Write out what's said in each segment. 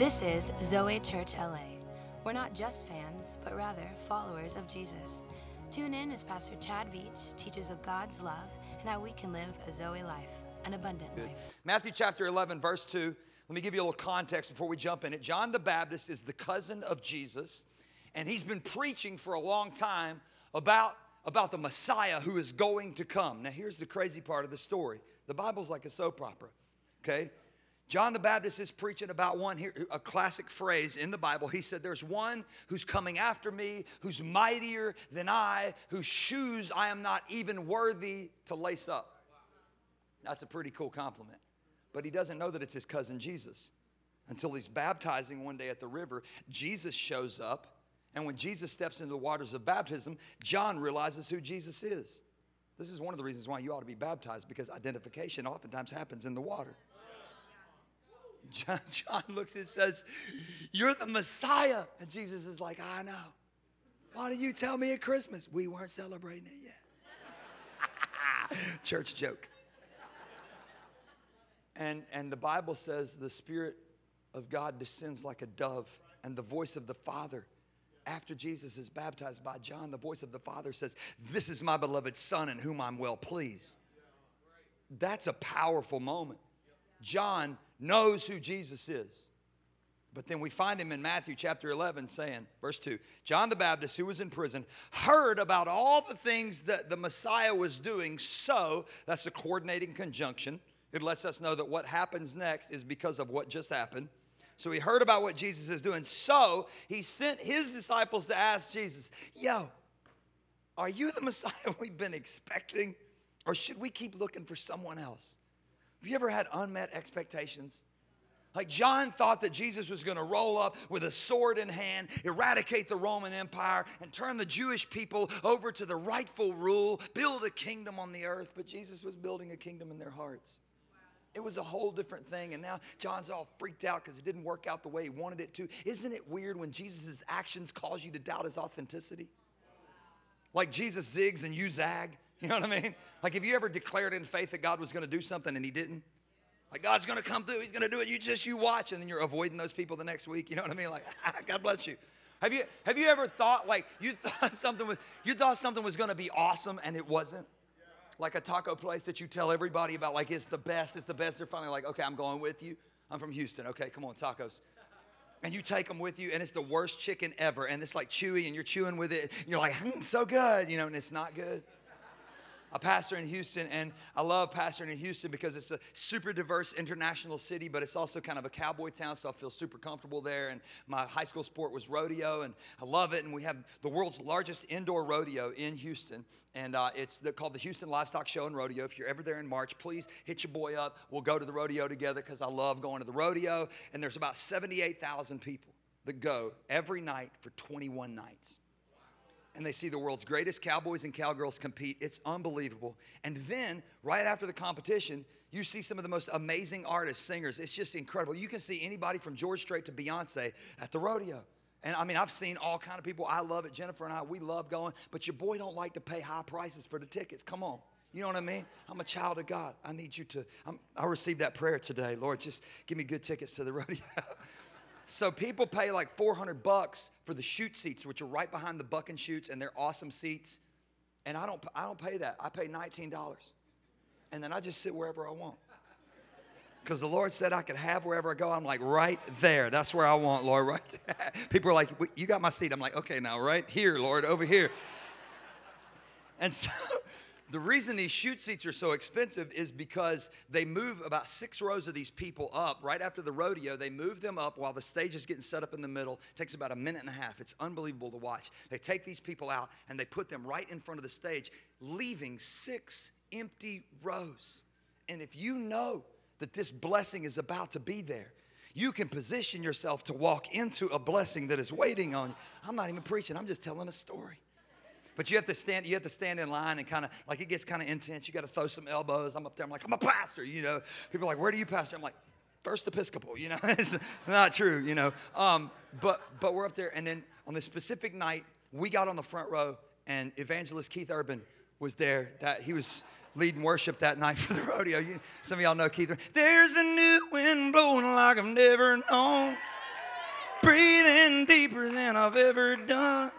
This is Zoe Church LA. We're not just fans, but rather followers of Jesus. Tune in as Pastor Chad Veach teaches of God's love and how we can live a Zoe life, an abundant Good. life. Matthew chapter 11, verse 2. Let me give you a little context before we jump in it. John the Baptist is the cousin of Jesus, and he's been preaching for a long time about, about the Messiah who is going to come. Now, here's the crazy part of the story the Bible's like a soap opera, okay? John the Baptist is preaching about one here, a classic phrase in the Bible. He said, There's one who's coming after me, who's mightier than I, whose shoes I am not even worthy to lace up. That's a pretty cool compliment. But he doesn't know that it's his cousin Jesus until he's baptizing one day at the river. Jesus shows up, and when Jesus steps into the waters of baptism, John realizes who Jesus is. This is one of the reasons why you ought to be baptized because identification oftentimes happens in the water. John, John looks and says, You're the Messiah. And Jesus is like, I know. Why did you tell me at Christmas? We weren't celebrating it yet. Church joke. And, and the Bible says the Spirit of God descends like a dove, and the voice of the Father, after Jesus is baptized by John, the voice of the Father says, This is my beloved Son in whom I'm well pleased. That's a powerful moment. John knows who Jesus is. But then we find him in Matthew chapter 11 saying, verse 2 John the Baptist, who was in prison, heard about all the things that the Messiah was doing. So, that's a coordinating conjunction. It lets us know that what happens next is because of what just happened. So, he heard about what Jesus is doing. So, he sent his disciples to ask Jesus, Yo, are you the Messiah we've been expecting? Or should we keep looking for someone else? Have you ever had unmet expectations? Like John thought that Jesus was going to roll up with a sword in hand, eradicate the Roman Empire, and turn the Jewish people over to the rightful rule, build a kingdom on the earth. But Jesus was building a kingdom in their hearts. It was a whole different thing. And now John's all freaked out because it didn't work out the way he wanted it to. Isn't it weird when Jesus' actions cause you to doubt his authenticity? Like Jesus zigs and you zag. You know what I mean? Like, have you ever declared in faith that God was going to do something and He didn't? Like God's going to come through, He's going to do it. You just you watch, and then you're avoiding those people the next week. You know what I mean? Like, God bless you. Have you have you ever thought like you thought something was you thought something was going to be awesome and it wasn't? Like a taco place that you tell everybody about, like it's the best, it's the best. They're finally like, okay, I'm going with you. I'm from Houston. Okay, come on, tacos and you take them with you, and it's the worst chicken ever, and it's like chewy, and you're chewing with it. And you're like, mm, so good, you know, and it's not good a pastor in Houston, and I love pastoring in Houston because it's a super diverse international city, but it's also kind of a cowboy town, so I feel super comfortable there. And my high school sport was rodeo, and I love it. And we have the world's largest indoor rodeo in Houston, and uh, it's the, called the Houston Livestock Show and Rodeo. If you're ever there in March, please hit your boy up. We'll go to the rodeo together because I love going to the rodeo. And there's about 78,000 people that go every night for 21 nights and they see the world's greatest cowboys and cowgirls compete. It's unbelievable. And then, right after the competition, you see some of the most amazing artists, singers. It's just incredible. You can see anybody from George Strait to Beyonce at the rodeo. And I mean, I've seen all kind of people. I love it. Jennifer and I, we love going. But your boy don't like to pay high prices for the tickets. Come on. You know what I mean? I'm a child of God. I need you to. I'm, I received that prayer today. Lord, just give me good tickets to the rodeo. So people pay like 400 bucks for the chute seats, which are right behind the bucking chutes, and they're awesome seats. And I don't, I don't pay that. I pay $19. And then I just sit wherever I want. Because the Lord said I could have wherever I go. I'm like, right there. That's where I want, Lord, right there. People are like, you got my seat. I'm like, okay, now right here, Lord, over here. And so the reason these chute seats are so expensive is because they move about six rows of these people up right after the rodeo. They move them up while the stage is getting set up in the middle. It takes about a minute and a half. It's unbelievable to watch. They take these people out and they put them right in front of the stage, leaving six empty rows. And if you know that this blessing is about to be there, you can position yourself to walk into a blessing that is waiting on you. I'm not even preaching, I'm just telling a story. But you have to stand, you have to stand in line and kind of like it gets kind of intense. You got to throw some elbows. I'm up there, I'm like, I'm a pastor, you know. People are like, where do you pastor? I'm like, First Episcopal, you know. it's not true, you know. Um, but but we're up there, and then on this specific night, we got on the front row, and evangelist Keith Urban was there. That he was leading worship that night for the rodeo. You, some of y'all know Keith. There's a new wind blowing like I've never known. Breathing deeper than I've ever done.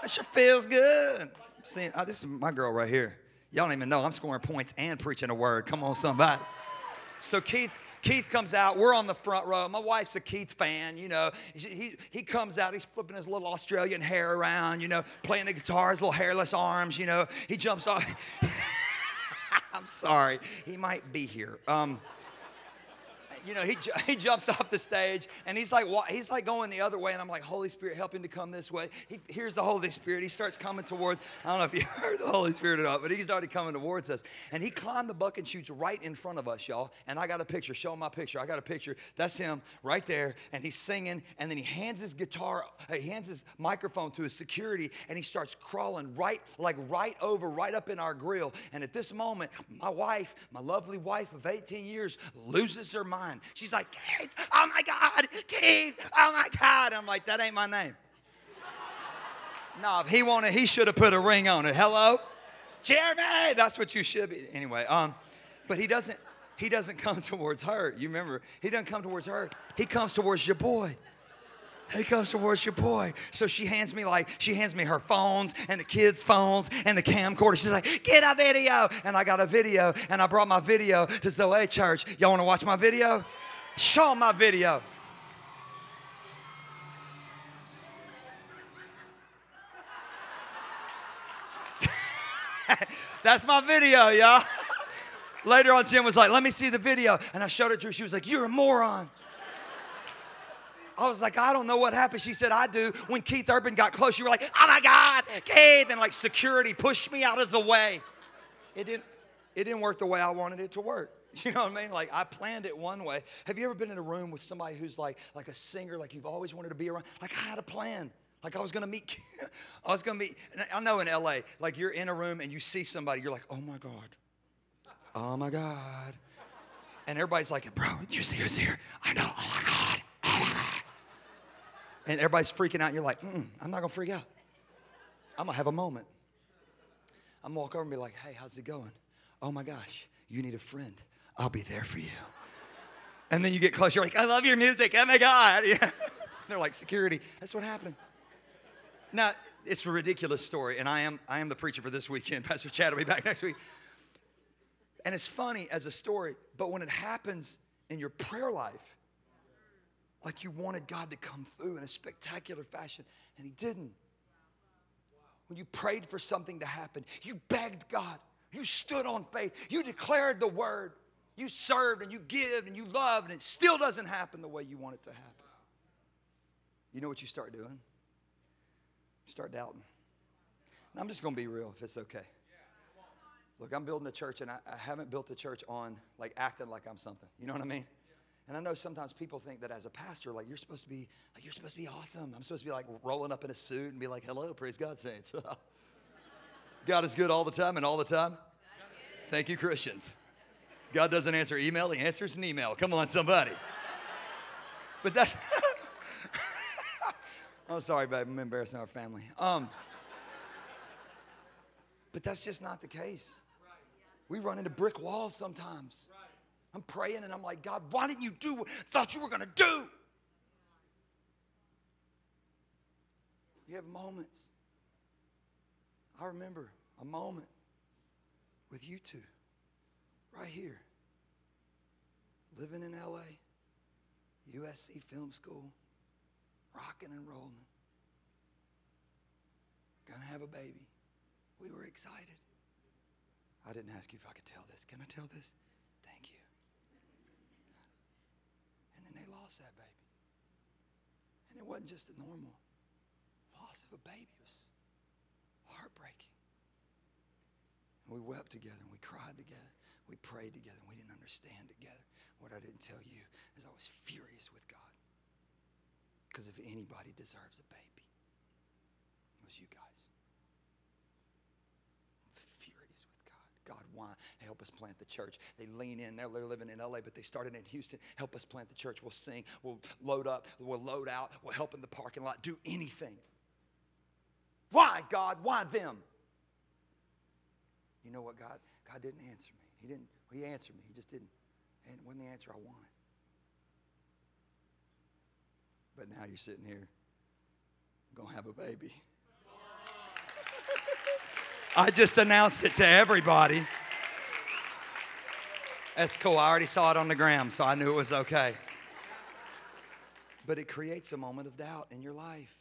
That sure feels good. Seeing, oh, this is my girl right here. Y'all don't even know I'm scoring points and preaching a word. Come on, somebody. So Keith, Keith comes out. We're on the front row. My wife's a Keith fan. You know, he, he, he comes out. He's flipping his little Australian hair around. You know, playing the guitar, his little hairless arms. You know, he jumps off. I'm sorry. He might be here. Um, you know, he, he jumps off the stage and he's like, he's like going the other way. And I'm like, Holy Spirit, help him to come this way. He hears the Holy Spirit. He starts coming towards, I don't know if you heard the Holy Spirit or not, but he started coming towards us. And he climbed the bucking chutes right in front of us, y'all. And I got a picture. Show my picture. I got a picture. That's him right there. And he's singing. And then he hands his guitar, uh, he hands his microphone to his security and he starts crawling right, like right over, right up in our grill. And at this moment, my wife, my lovely wife of 18 years, loses her mind. She's like, Keith, oh my God, Keith, oh my God. I'm like, that ain't my name. no, if he wanted, he should have put a ring on it. Hello? Jeremy, that's what you should be. Anyway, um, but he doesn't, he doesn't come towards her. You remember, he doesn't come towards her. He comes towards your boy. He comes towards your boy. So she hands me like, she hands me her phones and the kids' phones and the camcorder. She's like, get a video. And I got a video and I brought my video to Zoe Church. Y'all want to watch my video? Show my video. That's my video, y'all. Later on, Jen was like, let me see the video. And I showed it to her. She was like, you're a moron. I was like, I don't know what happened. She said, I do. When Keith Urban got close, you were like, oh my God, Keith. And like security pushed me out of the way. It didn't, it didn't work the way I wanted it to work. You know what I mean? Like I planned it one way. Have you ever been in a room with somebody who's like like a singer, like you've always wanted to be around? Like I had a plan. Like I was gonna meet, I was gonna meet. I know in LA, like you're in a room and you see somebody, you're like, oh my god, oh my god, and everybody's like, bro, you see who's here? I know, oh my god, and everybody's freaking out. And you're like, mm, I'm not gonna freak out. I'm gonna have a moment. I'm gonna walk over and be like, hey, how's it going? Oh my gosh, you need a friend. I'll be there for you. And then you get close, you're like, I love your music. Oh my God. Yeah. They're like, security. That's what happened. Now, it's a ridiculous story, and I am, I am the preacher for this weekend. Pastor Chad will be back next week. And it's funny as a story, but when it happens in your prayer life, like you wanted God to come through in a spectacular fashion, and He didn't. When you prayed for something to happen, you begged God, you stood on faith, you declared the word, you served and you give and you love, and it still doesn't happen the way you want it to happen. You know what you start doing? You start doubting. I'm just going to be real if it's okay. Look, I'm building a church, and I, I haven't built a church on like acting like I'm something. You know what I mean? And I know sometimes people think that as a pastor, like you're supposed to be, like you're supposed to be awesome. I'm supposed to be like rolling up in a suit and be like, "Hello, praise God, saints." God is good all the time and all the time. Thank you, Christians. God doesn't answer email, He answers an email. Come on, somebody. But that's. I'm sorry, babe. I'm embarrassing our family. Um, but that's just not the case. We run into brick walls sometimes. I'm praying and I'm like, God, why didn't you do what I thought you were going to do? You have moments. I remember a moment with you two right here, living in LA, USC Film School, rocking and rolling, gonna have a baby. We were excited. I didn't ask you if I could tell this. Can I tell this? Thank you. And then they lost that baby. And it wasn't just a normal loss of a baby, it was heartbreaking. And we wept together and we cried together. We prayed together and we didn't understand together. What I didn't tell you is I was furious with God. Because if anybody deserves a baby, it was you guys. I'm furious with God. Why? Help us plant the church. They lean in. They're living in LA, but they started in Houston. Help us plant the church. We'll sing. We'll load up. We'll load out. We'll help in the parking lot. Do anything. Why, God? Why them? You know what, God? God didn't answer me. He didn't, he answered me. He just didn't, and it wasn't the answer I wanted. But now you're sitting here, gonna have a baby. I just announced it to everybody. That's cool. I already saw it on the gram, so I knew it was okay. But it creates a moment of doubt in your life.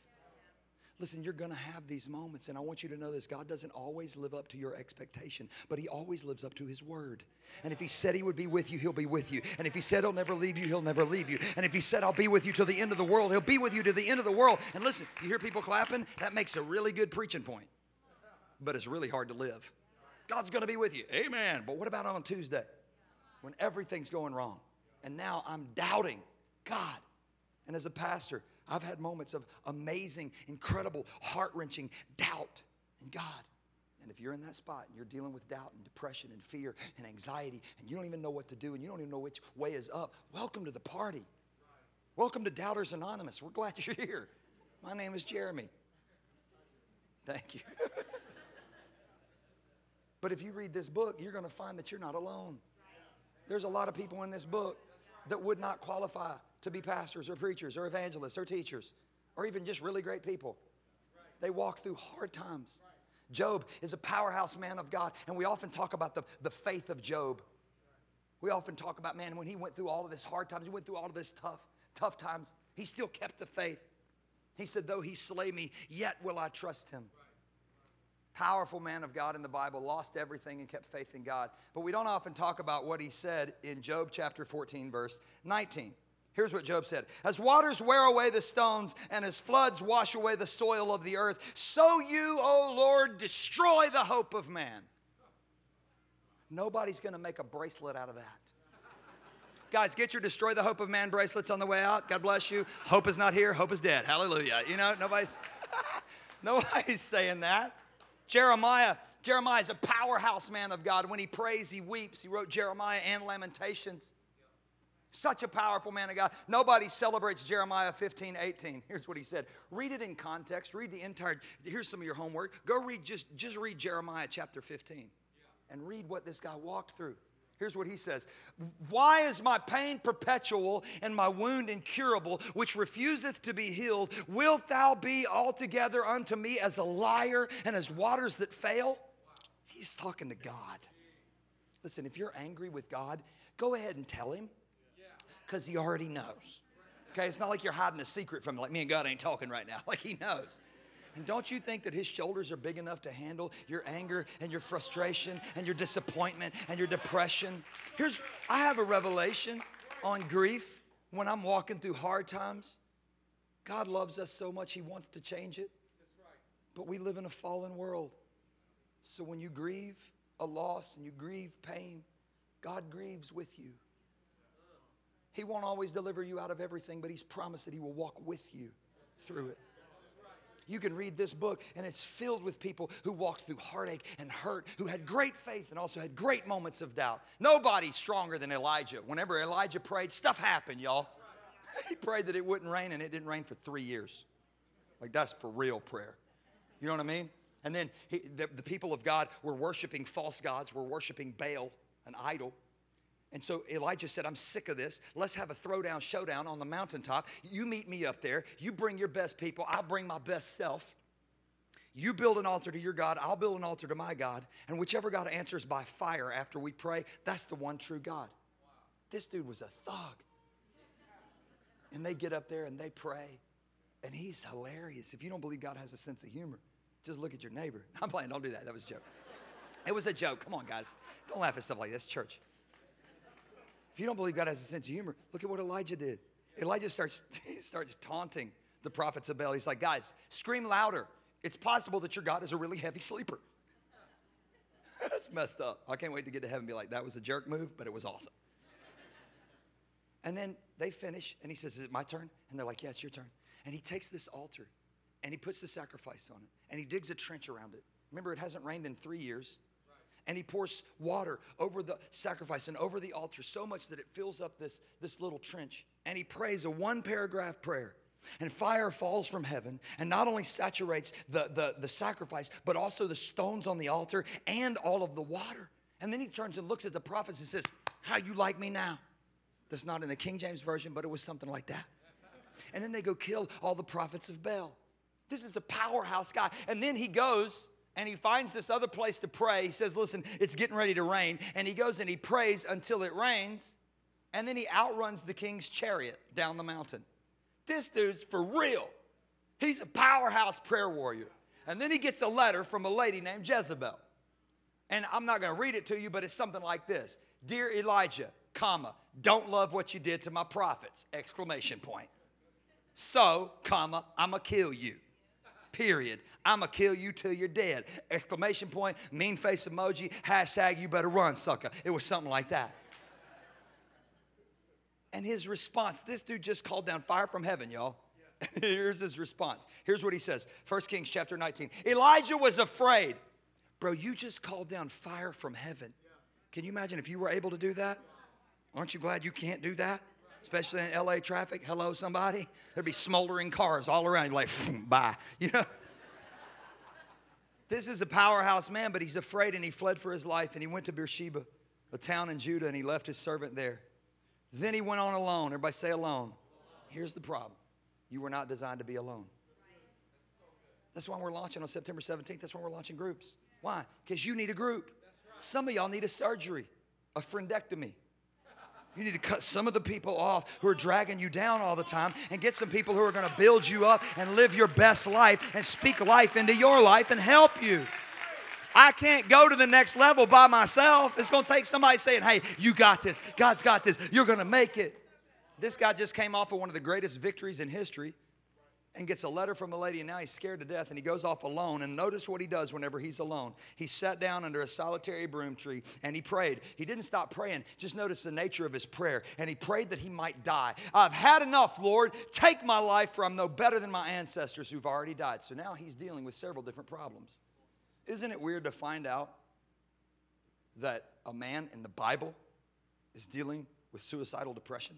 Listen, you're going to have these moments, and I want you to know this God doesn't always live up to your expectation, but He always lives up to His word. And if He said He would be with you, He'll be with you. And if He said He'll never leave you, He'll never leave you. And if He said, I'll be with you till the end of the world, He'll be with you to the end of the world. And listen, you hear people clapping? That makes a really good preaching point, but it's really hard to live. God's going to be with you. Amen. But what about on Tuesday when everything's going wrong? And now I'm doubting God. And as a pastor, I've had moments of amazing, incredible, heart wrenching doubt in God. And if you're in that spot and you're dealing with doubt and depression and fear and anxiety and you don't even know what to do and you don't even know which way is up, welcome to the party. Welcome to Doubters Anonymous. We're glad you're here. My name is Jeremy. Thank you. but if you read this book, you're going to find that you're not alone. There's a lot of people in this book that would not qualify to be pastors or preachers or evangelists or teachers or even just really great people. They walk through hard times. Job is a powerhouse man of God, and we often talk about the, the faith of Job. We often talk about, man, when he went through all of this hard times, he went through all of this tough, tough times, he still kept the faith. He said, Though he slay me, yet will I trust him. Powerful man of God in the Bible, lost everything and kept faith in God. But we don't often talk about what he said in Job chapter 14, verse 19. Here's what Job said As waters wear away the stones and as floods wash away the soil of the earth, so you, O Lord, destroy the hope of man. Nobody's to make a bracelet out of that. Guys, get your Destroy the Hope of Man bracelets on the way out. God bless you. Hope is not here, hope is dead. Hallelujah. You know, nobody's nobody's saying that. Jeremiah, Jeremiah is a powerhouse man of God. When he prays, he weeps. He wrote Jeremiah and Lamentations. Such a powerful man of God. Nobody celebrates Jeremiah 15, 18. Here's what he said. Read it in context. Read the entire, here's some of your homework. Go read, just, just read Jeremiah chapter 15 and read what this guy walked through. Here's what he says Why is my pain perpetual and my wound incurable, which refuseth to be healed? Wilt thou be altogether unto me as a liar and as waters that fail? He's talking to God. Listen, if you're angry with God, go ahead and tell him because he already knows. Okay, it's not like you're hiding a secret from him, like me and God ain't talking right now. Like he knows. And don't you think that his shoulders are big enough to handle your anger and your frustration and your disappointment and your depression? Here's, I have a revelation on grief when I'm walking through hard times. God loves us so much, he wants to change it. But we live in a fallen world. So when you grieve a loss and you grieve pain, God grieves with you. He won't always deliver you out of everything, but He's promised that He will walk with you through it. You can read this book, and it's filled with people who walked through heartache and hurt, who had great faith and also had great moments of doubt. Nobody's stronger than Elijah. Whenever Elijah prayed, stuff happened, y'all. he prayed that it wouldn't rain, and it didn't rain for three years. Like, that's for real prayer. You know what I mean? And then he, the, the people of God were worshiping false gods, were worshiping Baal, an idol. And so Elijah said, I'm sick of this. Let's have a throwdown showdown on the mountaintop. You meet me up there. You bring your best people. I'll bring my best self. You build an altar to your God. I'll build an altar to my God. And whichever God answers by fire after we pray, that's the one true God. This dude was a thug. And they get up there and they pray. And he's hilarious. If you don't believe God has a sense of humor, just look at your neighbor. I'm playing, don't do that. That was a joke. It was a joke. Come on, guys. Don't laugh at stuff like this, church. If you don't believe God has a sense of humor, look at what Elijah did. Elijah starts, starts taunting the prophets of Baal. He's like, guys, scream louder. It's possible that your God is a really heavy sleeper. That's messed up. I can't wait to get to heaven and be like, that was a jerk move, but it was awesome. And then they finish, and he says, Is it my turn? And they're like, Yeah, it's your turn. And he takes this altar and he puts the sacrifice on it and he digs a trench around it. Remember, it hasn't rained in three years and he pours water over the sacrifice and over the altar so much that it fills up this, this little trench. And he prays a one paragraph prayer. And fire falls from heaven and not only saturates the, the, the sacrifice, but also the stones on the altar and all of the water. And then he turns and looks at the prophets and says, How you like me now? That's not in the King James Version, but it was something like that. And then they go kill all the prophets of Baal. This is a powerhouse guy. And then he goes and he finds this other place to pray. He says, Listen, it's getting ready to rain. And he goes and he prays until it rains. And then he outruns the king's chariot down the mountain. This dude's for real. He's a powerhouse prayer warrior. And then he gets a letter from a lady named Jezebel. And I'm not going to read it to you, but it's something like this Dear Elijah, comma, don't love what you did to my prophets, exclamation point. So, comma, I'ma kill you. Period. I'ma kill you till you're dead. Exclamation point, mean face emoji, hashtag you better run, sucker. It was something like that. And his response, this dude just called down fire from heaven, y'all. Here's his response. Here's what he says 1 Kings chapter 19. Elijah was afraid. Bro, you just called down fire from heaven. Can you imagine if you were able to do that? Aren't you glad you can't do that? Especially in LA traffic. Hello, somebody. There'd be smoldering cars all around you, like, bye. You know? This is a powerhouse man, but he's afraid and he fled for his life and he went to Beersheba, a town in Judah, and he left his servant there. Then he went on alone. Everybody say alone. Here's the problem you were not designed to be alone. That's why we're launching on September 17th. That's why we're launching groups. Why? Because you need a group. Some of y'all need a surgery, a friendectomy. You need to cut some of the people off who are dragging you down all the time and get some people who are going to build you up and live your best life and speak life into your life and help you. I can't go to the next level by myself. It's going to take somebody saying, Hey, you got this. God's got this. You're going to make it. This guy just came off of one of the greatest victories in history and gets a letter from a lady, and now he's scared to death, and he goes off alone. And notice what he does whenever he's alone. He sat down under a solitary broom tree and he prayed. He didn't stop praying, just notice the nature of his prayer. And he prayed that he might die. I've had enough, Lord. Take my life, for I'm no better than my ancestors who've already died. So now he's dealing with several different problems. Isn't it weird to find out that a man in the Bible is dealing with suicidal depression?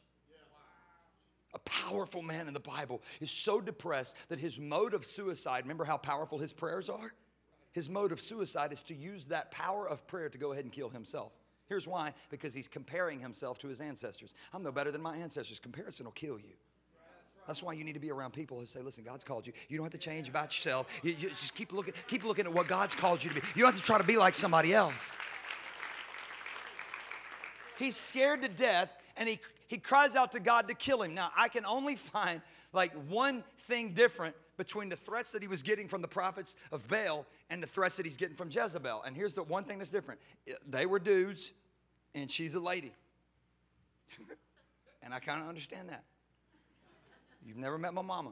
A powerful man in the Bible is so depressed that his mode of suicide, remember how powerful his prayers are? His mode of suicide is to use that power of prayer to go ahead and kill himself. Here's why because he's comparing himself to his ancestors. I'm no better than my ancestors. Comparison will kill you. That's why you need to be around people who say, listen, God's called you. You don't have to change about yourself. You, you just keep looking, keep looking at what God's called you to be. You don't have to try to be like somebody else. He's scared to death and he he cries out to God to kill him. Now, I can only find like one thing different between the threats that he was getting from the prophets of Baal and the threats that he's getting from Jezebel. And here's the one thing that's different they were dudes, and she's a lady. and I kind of understand that. You've never met my mama.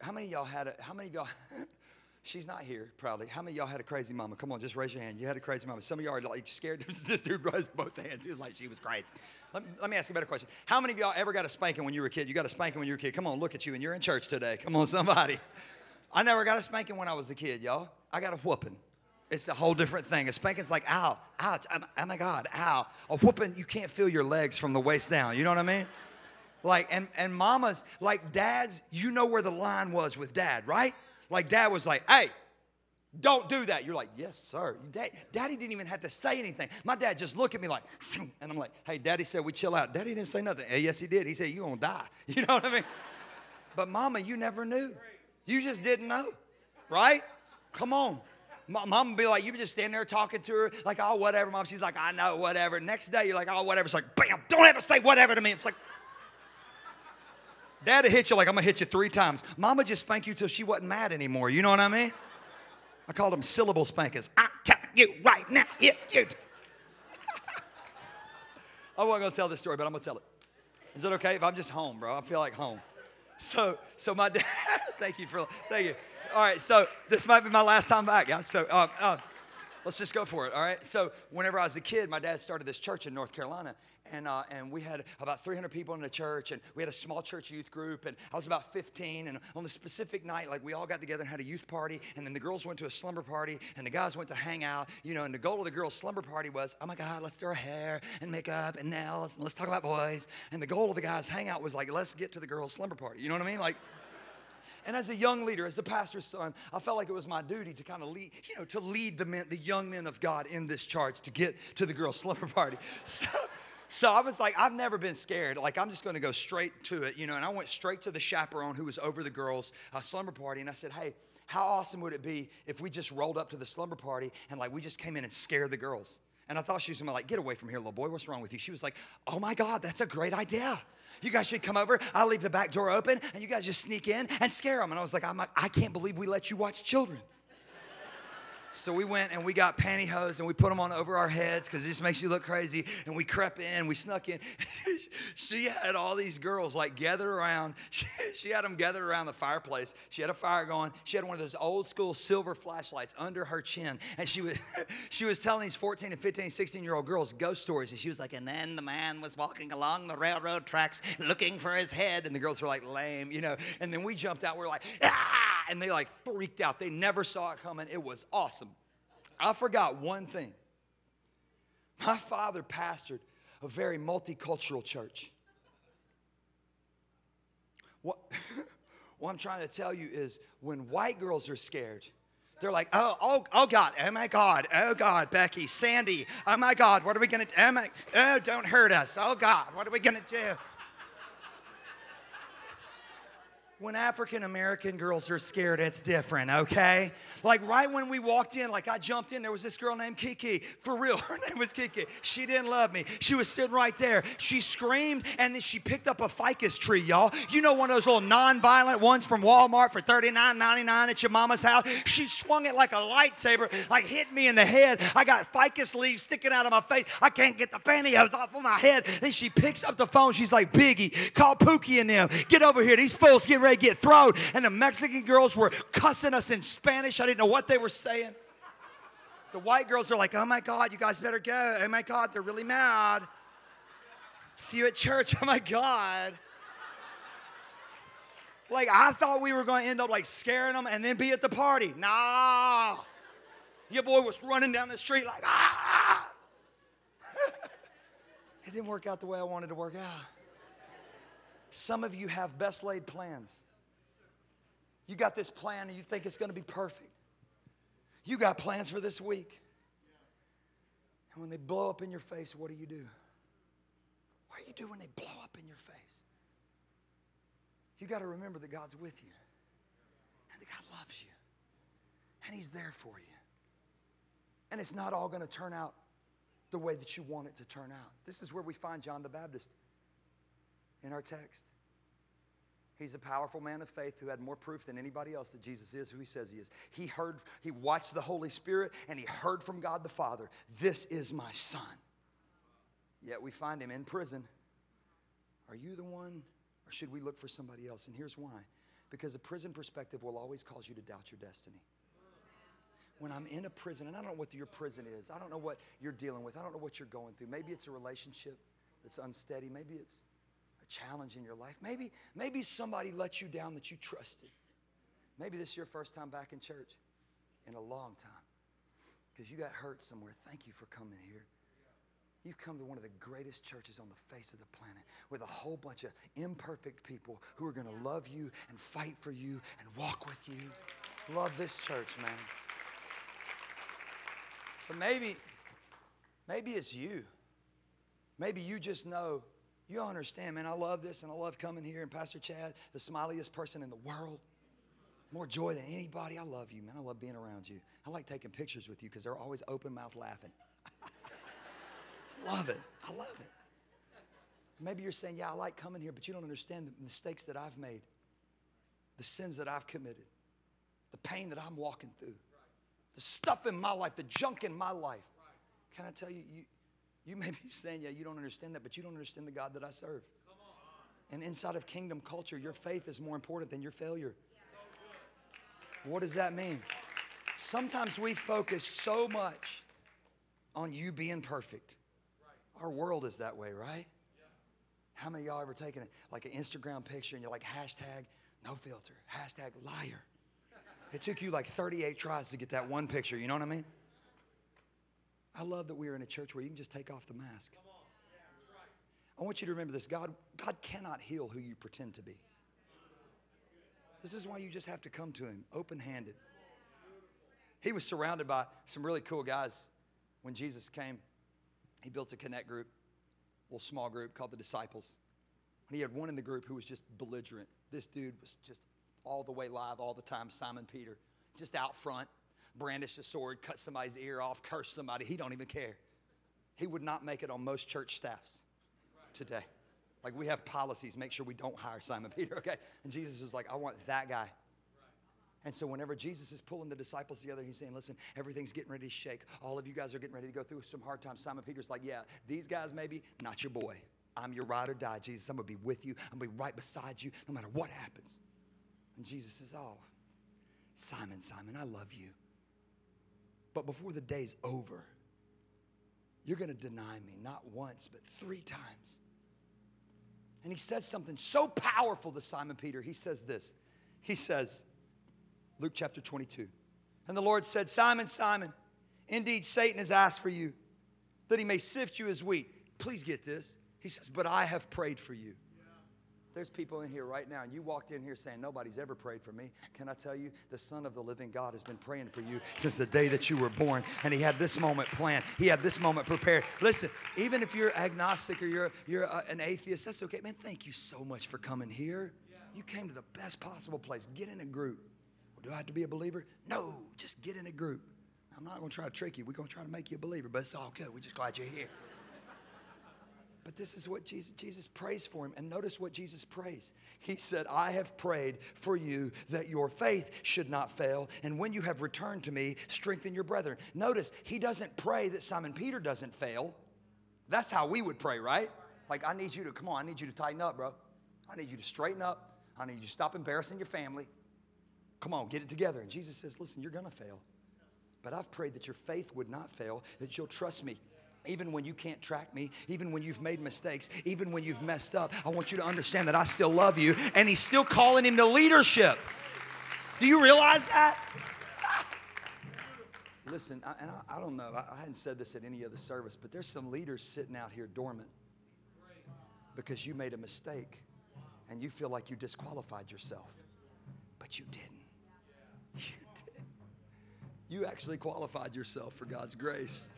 How many of y'all had a, how many of y'all She's not here, probably. How many y'all had a crazy mama? Come on, just raise your hand. You had a crazy mama. Some of y'all are like scared. this dude raised both hands. He was like, she was crazy. Let, let, me ask you a better question. How many of y'all ever got a spanking when you were a kid? You got a spanking when you were a kid. Come on, look at you, and you're in church today. Come on, somebody. I never got a spanking when I was a kid, y'all. I got a whooping. It's a whole different thing. A spanking's like, ow, ouch, oh my God, ow. A whooping, you can't feel your legs from the waist down. You know what I mean? Like, and, and mamas, like dads, you know where the line was with dad, right? Like dad was like, hey, don't do that. You're like, yes, sir. Daddy didn't even have to say anything. My dad just looked at me like, and I'm like, hey, daddy said we chill out. Daddy didn't say nothing. Hey, yes, he did. He said, you're going to die. You know what I mean? But mama, you never knew. You just didn't know, right? Come on. Mom be like, you just standing there talking to her, like, oh, whatever, mom. She's like, I know, whatever. Next day, you're like, oh, whatever. It's like, bam, don't ever say whatever to me. It's like, Daddy hit you like, I'm gonna hit you three times. Mama just spanked you till she wasn't mad anymore. You know what I mean? I call them syllable spankers. I'm telling you right now, if you. I wasn't gonna tell this story, but I'm gonna tell it. Is it okay if I'm just home, bro? I feel like home. So, so my dad. thank you for. Thank you. All right. So this might be my last time back, guys. So, uh, uh, let's just go for it. All right. So whenever I was a kid, my dad started this church in North Carolina, and, uh, and we had about 300 people in the church, and we had a small church youth group, and I was about 15. And on the specific night, like we all got together and had a youth party, and then the girls went to a slumber party, and the guys went to hang out, you know. And the goal of the girls' slumber party was, oh my God, let's do our hair and makeup and nails, and let's talk about boys. And the goal of the guys' hangout was like, let's get to the girls' slumber party. You know what I mean? Like. And as a young leader, as the pastor's son, I felt like it was my duty to kind of lead, you know, to lead the men, the young men of God in this charge to get to the girls' slumber party. So, So I was like, I've never been scared. Like, I'm just going to go straight to it, you know. And I went straight to the chaperone who was over the girls' uh, slumber party. And I said, Hey, how awesome would it be if we just rolled up to the slumber party and like we just came in and scared the girls? And I thought she was gonna be like, get away from here, little boy. What's wrong with you? She was like, oh my God, that's a great idea. You guys should come over. I'll leave the back door open and you guys just sneak in and scare them. And I was like, I'm like, I can't believe we let you watch children. So we went and we got pantyhose and we put them on over our heads because it just makes you look crazy. And we crept in, we snuck in. she had all these girls like gathered around. She, had them gathered around the fireplace. She had a fire going. She had one of those old school silver flashlights under her chin. And she was, she was telling these 14 and 15, 16 year old girls ghost stories. And she was like, and then the man was walking along the railroad tracks looking for his head. And the girls were like, lame, you know. And then we jumped out. We we're like, ah! And they like freaked out. They never saw it coming. It was awesome. I forgot one thing. My father pastored a very multicultural church. What, what I'm trying to tell you is when white girls are scared, they're like, oh, oh, oh God, oh my God, oh God, Becky, Sandy, oh my God, what are we gonna do? Oh, oh don't hurt us, oh God, what are we gonna do? When African American girls are scared, it's different, okay? Like right when we walked in, like I jumped in, there was this girl named Kiki. For real, her name was Kiki. She didn't love me. She was sitting right there. She screamed and then she picked up a ficus tree, y'all. You know one of those little non-violent ones from Walmart for $39.99 at your mama's house? She swung it like a lightsaber, like hit me in the head. I got ficus leaves sticking out of my face. I can't get the pantyhose off of my head. Then she picks up the phone. She's like, Biggie, call Pookie and them. Get over here. These fools get ready they get thrown. And the Mexican girls were cussing us in Spanish. I didn't know what they were saying. The white girls are like, oh my God, you guys better go. Oh my God, they're really mad. See you at church. Oh my God. Like, I thought we were going to end up like scaring them and then be at the party. Nah. Your boy was running down the street like, ah. it didn't work out the way I wanted to work out. Some of you have best laid plans. You got this plan and you think it's going to be perfect. You got plans for this week. And when they blow up in your face, what do you do? What do you do when they blow up in your face? You got to remember that God's with you and that God loves you and He's there for you. And it's not all going to turn out the way that you want it to turn out. This is where we find John the Baptist in our text. He's a powerful man of faith who had more proof than anybody else that Jesus is who he says he is. He heard, he watched the Holy Spirit and he heard from God the Father, This is my son. Yet we find him in prison. Are you the one, or should we look for somebody else? And here's why because a prison perspective will always cause you to doubt your destiny. When I'm in a prison, and I don't know what your prison is, I don't know what you're dealing with, I don't know what you're going through. Maybe it's a relationship that's unsteady, maybe it's challenge in your life. Maybe, maybe somebody let you down that you trusted. Maybe this is your first time back in church in a long time because you got hurt somewhere. Thank you for coming here. You've come to one of the greatest churches on the face of the planet with a whole bunch of imperfect people who are going to love you and fight for you and walk with you. Love this church, man. But maybe, maybe it's you. Maybe you just know you don't understand, man. I love this and I love coming here. And Pastor Chad, the smiliest person in the world, more joy than anybody. I love you, man. I love being around you. I like taking pictures with you because they're always open mouth laughing. love it. I love it. Maybe you're saying, Yeah, I like coming here, but you don't understand the mistakes that I've made, the sins that I've committed, the pain that I'm walking through, the stuff in my life, the junk in my life. Can I tell you, you you may be saying, Yeah, you don't understand that, but you don't understand the God that I serve. And inside of kingdom culture, your faith is more important than your failure. What does that mean? Sometimes we focus so much on you being perfect. Our world is that way, right? How many y'all ever taken like an Instagram picture and you're like hashtag no filter, hashtag liar? It took you like 38 tries to get that one picture, you know what I mean? I love that we are in a church where you can just take off the mask. I want you to remember this God, God cannot heal who you pretend to be. This is why you just have to come to Him open handed. He was surrounded by some really cool guys when Jesus came. He built a connect group a little small group called the Disciples. And he had one in the group who was just belligerent. This dude was just all the way live all the time, Simon Peter, just out front, brandished a sword, cut somebody's ear off, curse somebody. He don't even care. He would not make it on most church staffs today. Like we have policies, make sure we don't hire Simon Peter, okay? And Jesus was like, I want that guy. And so, whenever Jesus is pulling the disciples together, he's saying, Listen, everything's getting ready to shake. All of you guys are getting ready to go through some hard times. Simon Peter's like, Yeah, these guys maybe, not your boy. I'm your ride or die, Jesus. I'm going to be with you. I'm going to be right beside you no matter what happens. And Jesus says, Oh, Simon, Simon, I love you. But before the day's over, you're going to deny me not once, but three times. And he says something so powerful to Simon Peter. He says this He says, Luke chapter 22. And the Lord said, Simon, Simon, indeed Satan has asked for you that he may sift you as wheat. Please get this. He says, But I have prayed for you. There's people in here right now, and you walked in here saying, Nobody's ever prayed for me. Can I tell you, the Son of the living God has been praying for you since the day that you were born, and He had this moment planned. He had this moment prepared. Listen, even if you're agnostic or you're, you're uh, an atheist, that's okay. Man, thank you so much for coming here. You came to the best possible place. Get in a group. Well, do I have to be a believer? No, just get in a group. I'm not going to try to trick you. We're going to try to make you a believer, but it's all good. We're just glad you're here. But this is what Jesus, Jesus prays for him. And notice what Jesus prays. He said, I have prayed for you that your faith should not fail. And when you have returned to me, strengthen your brethren. Notice, he doesn't pray that Simon Peter doesn't fail. That's how we would pray, right? Like, I need you to, come on, I need you to tighten up, bro. I need you to straighten up. I need you to stop embarrassing your family. Come on, get it together. And Jesus says, Listen, you're going to fail. But I've prayed that your faith would not fail, that you'll trust me. Even when you can't track me, even when you've made mistakes, even when you've messed up, I want you to understand that I still love you. And He's still calling him to leadership. Do you realize that? Listen, I, and I, I, don't know, I, I hadn't said this at any other service, but there's some leaders sitting out here dormant because you made a mistake and you feel like you disqualified yourself, but you didn't. You did. You actually qualified yourself for God's grace.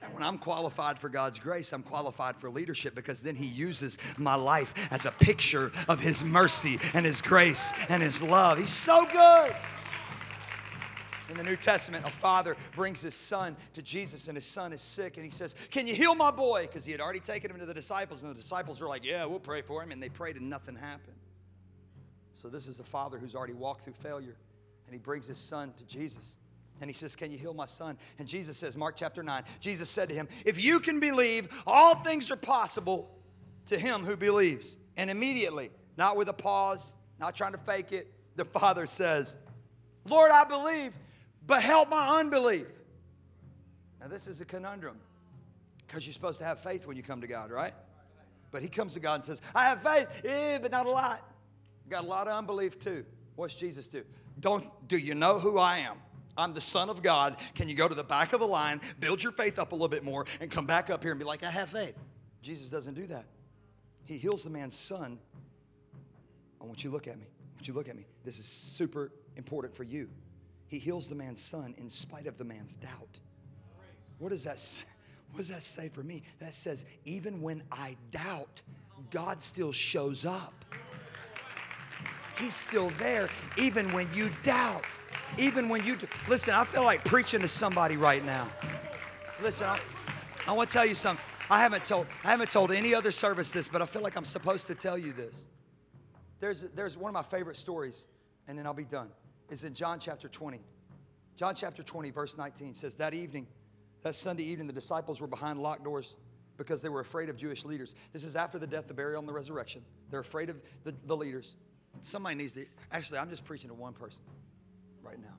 And when I'm qualified for God's grace, I'm qualified for leadership because then He uses my life as a picture of His mercy and His grace and His love. He's so good. In the New Testament, a father brings his son to Jesus, and his son is sick, and he says, Can you heal my boy? Because he had already taken him to the disciples, and the disciples were like, Yeah, we'll pray for him. And they prayed, and nothing happened. So, this is a father who's already walked through failure, and he brings his son to Jesus. And he says, Can you heal my son? And Jesus says, Mark chapter 9, Jesus said to him, If you can believe, all things are possible to him who believes. And immediately, not with a pause, not trying to fake it, the father says, Lord, I believe, but help my unbelief. Now, this is a conundrum because you're supposed to have faith when you come to God, right? But he comes to God and says, I have faith, eh, but not a lot. Got a lot of unbelief too. What's Jesus do? Don't do you know who I am? I'm the Son of God. Can you go to the back of the line, build your faith up a little bit more, and come back up here and be like, I have faith? Jesus doesn't do that. He heals the man's son. I want you to look at me. I want you to look at me. This is super important for you. He heals the man's son in spite of the man's doubt. What does that say? What does that say for me? That says, even when I doubt, God still shows up. He's still there, even when you doubt. Even when you listen, I feel like preaching to somebody right now. Listen, I, I want to tell you something. I haven't told I haven't told any other service this, but I feel like I'm supposed to tell you this. There's there's one of my favorite stories, and then I'll be done. Is in John chapter 20. John chapter 20, verse 19 says, That evening, that Sunday evening, the disciples were behind locked doors because they were afraid of Jewish leaders. This is after the death, the burial, and the resurrection. They're afraid of the, the leaders. Somebody needs to, actually, I'm just preaching to one person right now.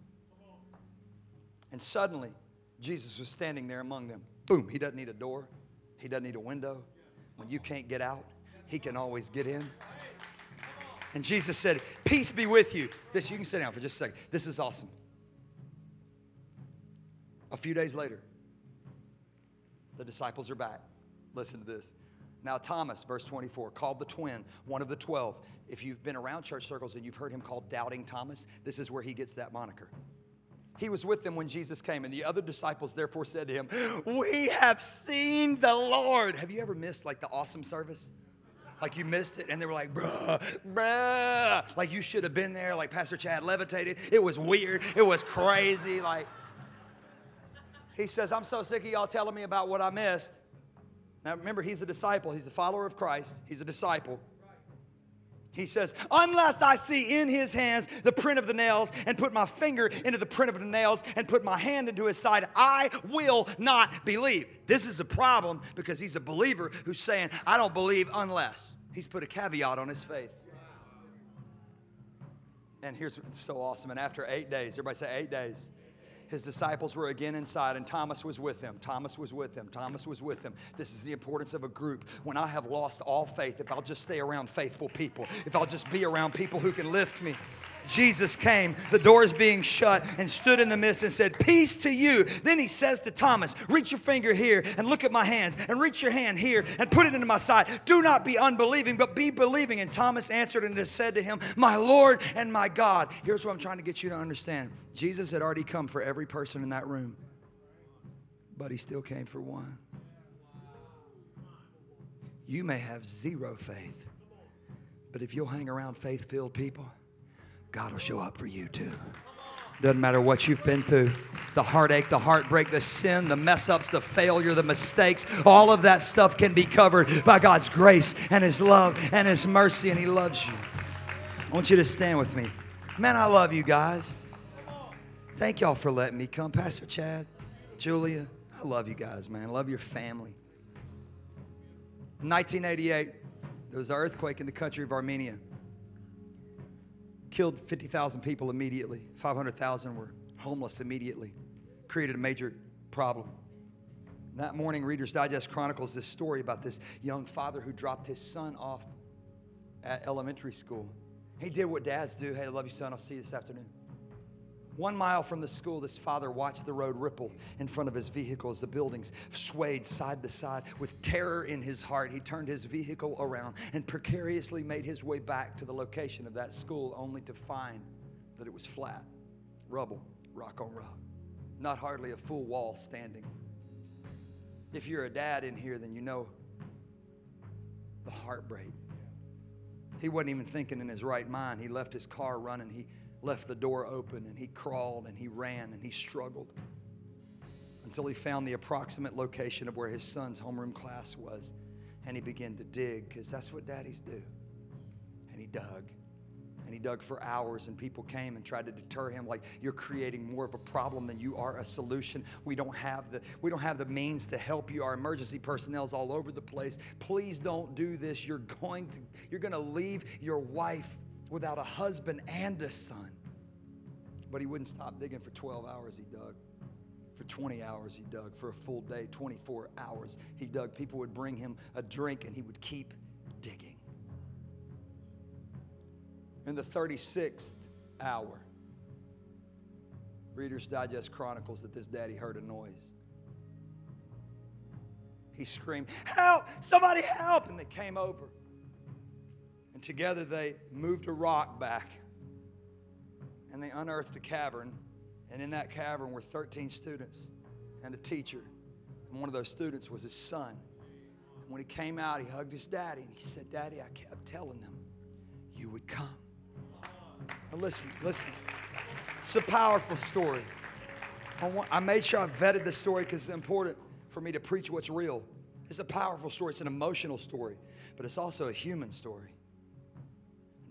And suddenly, Jesus was standing there among them. Boom, he doesn't need a door, he doesn't need a window. When you can't get out, he can always get in. And Jesus said, Peace be with you. This, you can sit down for just a second. This is awesome. A few days later, the disciples are back. Listen to this. Now, Thomas, verse 24, called the twin, one of the 12. If you've been around church circles and you've heard him called Doubting Thomas, this is where he gets that moniker. He was with them when Jesus came, and the other disciples therefore said to him, We have seen the Lord. Have you ever missed like the awesome service? Like you missed it, and they were like, bruh, bruh. Like you should have been there, like Pastor Chad levitated. It was weird, it was crazy. Like, he says, I'm so sick of y'all telling me about what I missed. Now remember, he's a disciple, he's a follower of Christ, he's a disciple. He says, Unless I see in his hands the print of the nails, and put my finger into the print of the nails, and put my hand into his side, I will not believe. This is a problem because he's a believer who's saying, I don't believe unless. He's put a caveat on his faith. And here's what's so awesome. And after eight days, everybody say eight days his disciples were again inside, and Thomas was with them. Thomas was with them. Thomas was with them. This is the importance of a group. When I have lost all faith, if I'll just stay around faithful people, if I'll just be around people who can lift me, Jesus came, the doors being shut, and stood in the midst and said, Peace to you. Then he says to Thomas, Reach your finger here and look at my hands, and reach your hand here and put it into my side. Do not be unbelieving, but be believing. And Thomas answered and said to him, My Lord and my God. Here's what I'm trying to get you to understand Jesus had already come for every person in that room, but he still came for one. You may have zero faith, but if you'll hang around faith filled people, God will show up for you too. Doesn't matter what you've been through the heartache, the heartbreak, the sin, the mess ups, the failure, the mistakes all of that stuff can be covered by God's grace and His love and His mercy, and He loves you. I want you to stand with me. Man, I love you guys. Thank y'all for letting me come. Pastor Chad, Julia, I love you guys, man. I love your family. 1988, there was an earthquake in the country of Armenia killed 50,000 people immediately. 500,000 were homeless immediately. Created a major problem. That morning, Reader's Digest chronicles this story about this young father who dropped his son off at elementary school. He did what dads do. Hey, I love you, son. I'll see you this afternoon. One mile from the school, this father watched the road ripple in front of his vehicle as the buildings swayed side to side. With terror in his heart, he turned his vehicle around and precariously made his way back to the location of that school, only to find that it was flat rubble, rock on rock, not hardly a full wall standing. If you're a dad in here, then you know the heartbreak. He wasn't even thinking in his right mind. He left his car running. He left the door open and he crawled and he ran and he struggled until he found the approximate location of where his son's homeroom class was. And he began to dig because that's what daddies do. And he dug. And he dug for hours, and people came and tried to deter him, like you're creating more of a problem than you are a solution. We don't have the we don't have the means to help you. Our emergency personnel's all over the place. Please don't do this. You're going to you're going to leave your wife without a husband and a son. But he wouldn't stop digging for 12 hours, he dug. For 20 hours, he dug. For a full day, 24 hours, he dug. People would bring him a drink and he would keep digging. In the 36th hour, Reader's Digest chronicles that this daddy heard a noise. He screamed, Help! Somebody help! And they came over. And together they moved a rock back and they unearthed a cavern. And in that cavern were 13 students and a teacher. And one of those students was his son. And when he came out, he hugged his daddy and he said, Daddy, I kept telling them you would come. Now listen, listen. It's a powerful story. I, want, I made sure I vetted the story because it's important for me to preach what's real. It's a powerful story, it's an emotional story, but it's also a human story.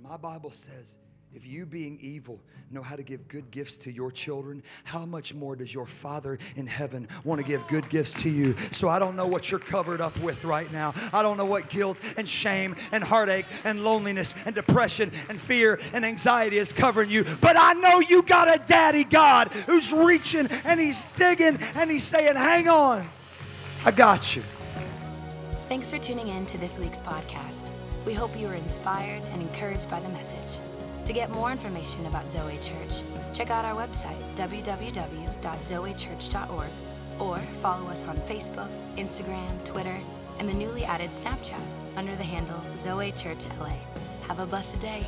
My Bible says, if you being evil know how to give good gifts to your children, how much more does your Father in heaven want to give good gifts to you? So I don't know what you're covered up with right now. I don't know what guilt and shame and heartache and loneliness and depression and fear and anxiety is covering you. But I know you got a daddy God who's reaching and he's digging and he's saying, hang on, I got you. Thanks for tuning in to this week's podcast. We hope you are inspired and encouraged by the message. To get more information about Zoe Church, check out our website, www.zoechurch.org, or follow us on Facebook, Instagram, Twitter, and the newly added Snapchat under the handle Zoe Church LA. Have a blessed day.